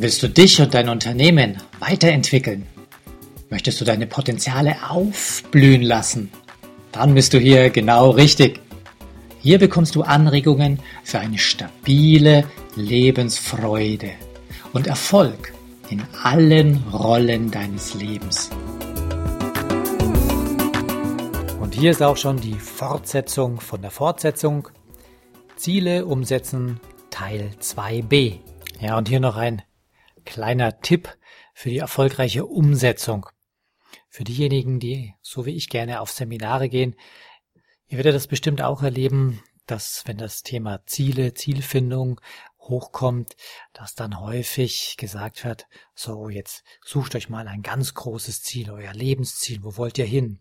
Willst du dich und dein Unternehmen weiterentwickeln? Möchtest du deine Potenziale aufblühen lassen? Dann bist du hier genau richtig. Hier bekommst du Anregungen für eine stabile Lebensfreude und Erfolg in allen Rollen deines Lebens. Und hier ist auch schon die Fortsetzung von der Fortsetzung. Ziele umsetzen Teil 2b. Ja, und hier noch ein kleiner Tipp für die erfolgreiche Umsetzung. Für diejenigen, die so wie ich gerne auf Seminare gehen, ihr werdet das bestimmt auch erleben, dass wenn das Thema Ziele, Zielfindung hochkommt, dass dann häufig gesagt wird, so jetzt sucht euch mal ein ganz großes Ziel, euer Lebensziel, wo wollt ihr hin?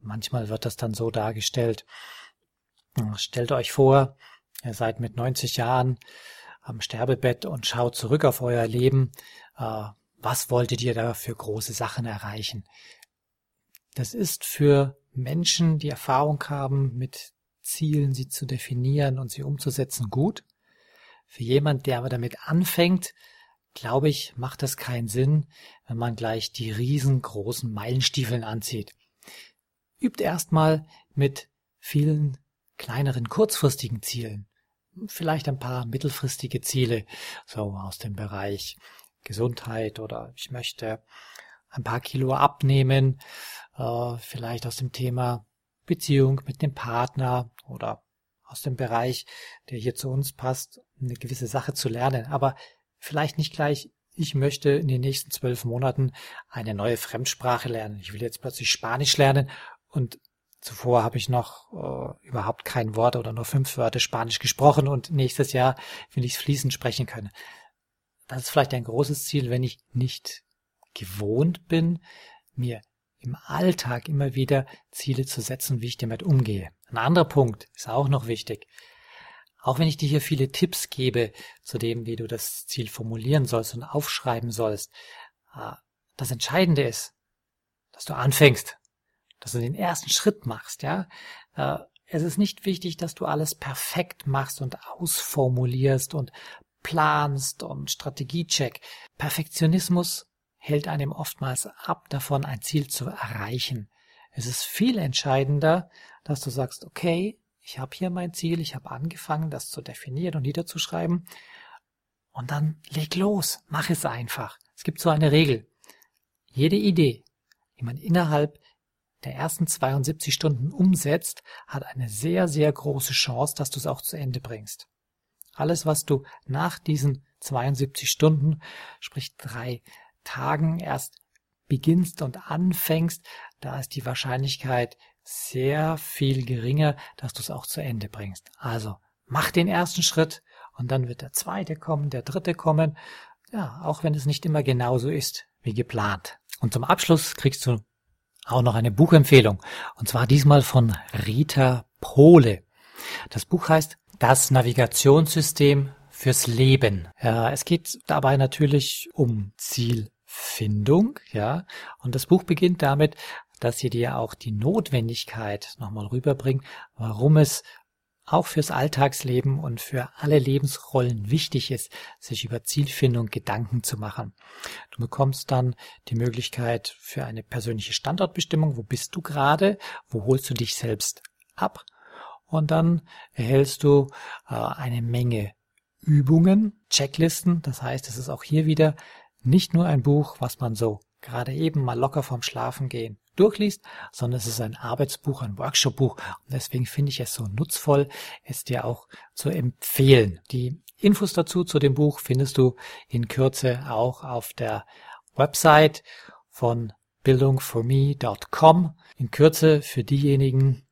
Manchmal wird das dann so dargestellt, stellt euch vor, ihr seid mit 90 Jahren am Sterbebett und schaut zurück auf euer Leben. Äh, was wolltet ihr da für große Sachen erreichen? Das ist für Menschen, die Erfahrung haben, mit Zielen sie zu definieren und sie umzusetzen, gut. Für jemand, der aber damit anfängt, glaube ich, macht das keinen Sinn, wenn man gleich die riesengroßen Meilenstiefeln anzieht. Übt erstmal mit vielen kleineren kurzfristigen Zielen vielleicht ein paar mittelfristige Ziele, so aus dem Bereich Gesundheit oder ich möchte ein paar Kilo abnehmen, äh, vielleicht aus dem Thema Beziehung mit dem Partner oder aus dem Bereich, der hier zu uns passt, eine gewisse Sache zu lernen. Aber vielleicht nicht gleich, ich möchte in den nächsten zwölf Monaten eine neue Fremdsprache lernen. Ich will jetzt plötzlich Spanisch lernen und Zuvor habe ich noch äh, überhaupt kein Wort oder nur fünf Wörter Spanisch gesprochen und nächstes Jahr will ich es fließend sprechen können. Das ist vielleicht ein großes Ziel, wenn ich nicht gewohnt bin, mir im Alltag immer wieder Ziele zu setzen, wie ich damit umgehe. Ein anderer Punkt ist auch noch wichtig. Auch wenn ich dir hier viele Tipps gebe zu dem, wie du das Ziel formulieren sollst und aufschreiben sollst, äh, das Entscheidende ist, dass du anfängst dass du den ersten Schritt machst, ja. Äh, es ist nicht wichtig, dass du alles perfekt machst und ausformulierst und planst und Strategiecheck. Perfektionismus hält einem oftmals ab davon, ein Ziel zu erreichen. Es ist viel entscheidender, dass du sagst, okay, ich habe hier mein Ziel, ich habe angefangen, das zu definieren und niederzuschreiben. Und dann leg los, mach es einfach. Es gibt so eine Regel. Jede Idee, die man innerhalb der ersten 72 Stunden umsetzt, hat eine sehr, sehr große Chance, dass du es auch zu Ende bringst. Alles, was du nach diesen 72 Stunden, sprich drei Tagen erst beginnst und anfängst, da ist die Wahrscheinlichkeit sehr viel geringer, dass du es auch zu Ende bringst. Also mach den ersten Schritt und dann wird der zweite kommen, der dritte kommen. Ja, auch wenn es nicht immer genauso ist wie geplant. Und zum Abschluss kriegst du auch noch eine Buchempfehlung. Und zwar diesmal von Rita Pohle. Das Buch heißt Das Navigationssystem fürs Leben. Ja, es geht dabei natürlich um Zielfindung, ja. Und das Buch beginnt damit, dass sie dir auch die Notwendigkeit nochmal rüberbringt, warum es auch fürs Alltagsleben und für alle Lebensrollen wichtig ist, sich über Zielfindung Gedanken zu machen. Du bekommst dann die Möglichkeit für eine persönliche Standortbestimmung. Wo bist du gerade? Wo holst du dich selbst ab? Und dann erhältst du äh, eine Menge Übungen, Checklisten. Das heißt, es ist auch hier wieder nicht nur ein Buch, was man so gerade eben mal locker vorm Schlafengehen durchliest, sondern es ist ein Arbeitsbuch, ein Workshopbuch. Und deswegen finde ich es so nutzvoll, es dir auch zu empfehlen. Die Infos dazu zu dem Buch findest du in Kürze auch auf der Website von bildungforme.com. In Kürze für diejenigen,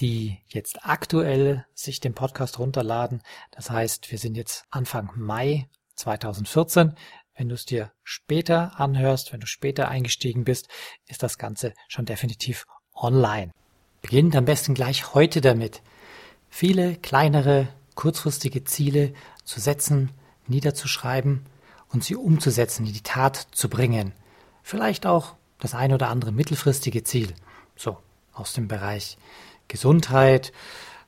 die jetzt aktuell sich den Podcast runterladen. Das heißt, wir sind jetzt Anfang Mai 2014. Wenn du es dir später anhörst, wenn du später eingestiegen bist, ist das Ganze schon definitiv online. Beginnt am besten gleich heute damit, viele kleinere, kurzfristige Ziele zu setzen, niederzuschreiben und sie umzusetzen, in die Tat zu bringen. Vielleicht auch das ein oder andere mittelfristige Ziel, so aus dem Bereich Gesundheit,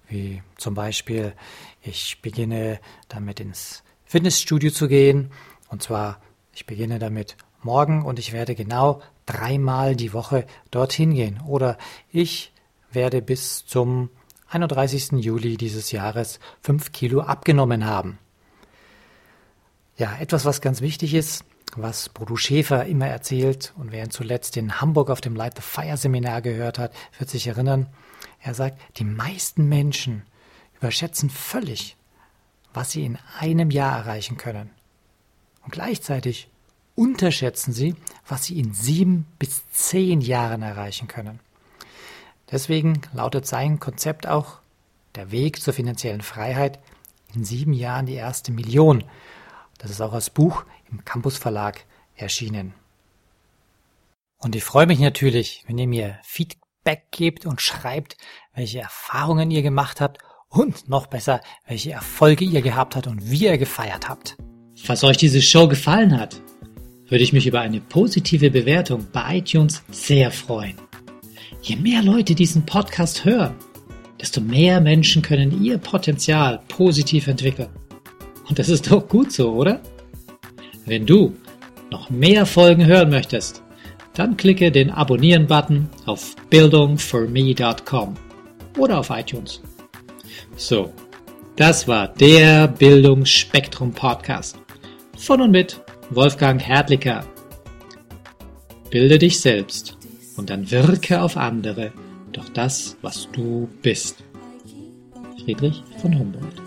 wie zum Beispiel, ich beginne damit ins Fitnessstudio zu gehen und zwar Ich beginne damit morgen und ich werde genau dreimal die Woche dorthin gehen. Oder ich werde bis zum 31. Juli dieses Jahres fünf Kilo abgenommen haben. Ja, etwas, was ganz wichtig ist, was Bodo Schäfer immer erzählt und wer ihn zuletzt in Hamburg auf dem Light the Fire Seminar gehört hat, wird sich erinnern. Er sagt, die meisten Menschen überschätzen völlig, was sie in einem Jahr erreichen können. Und gleichzeitig unterschätzen sie, was sie in sieben bis zehn Jahren erreichen können. Deswegen lautet sein Konzept auch der Weg zur finanziellen Freiheit in sieben Jahren die erste Million. Das ist auch als Buch im Campus Verlag erschienen. Und ich freue mich natürlich, wenn ihr mir Feedback gebt und schreibt, welche Erfahrungen ihr gemacht habt und noch besser, welche Erfolge ihr gehabt habt und wie ihr gefeiert habt. Falls euch diese Show gefallen hat, würde ich mich über eine positive Bewertung bei iTunes sehr freuen. Je mehr Leute diesen Podcast hören, desto mehr Menschen können ihr Potenzial positiv entwickeln. Und das ist doch gut so, oder? Wenn du noch mehr Folgen hören möchtest, dann klicke den Abonnieren-Button auf bildungforme.com oder auf iTunes. So, das war der Bildungsspektrum Podcast von und mit Wolfgang Hertlicker. Bilde dich selbst und dann wirke auf andere doch das, was du bist. Friedrich von Humboldt.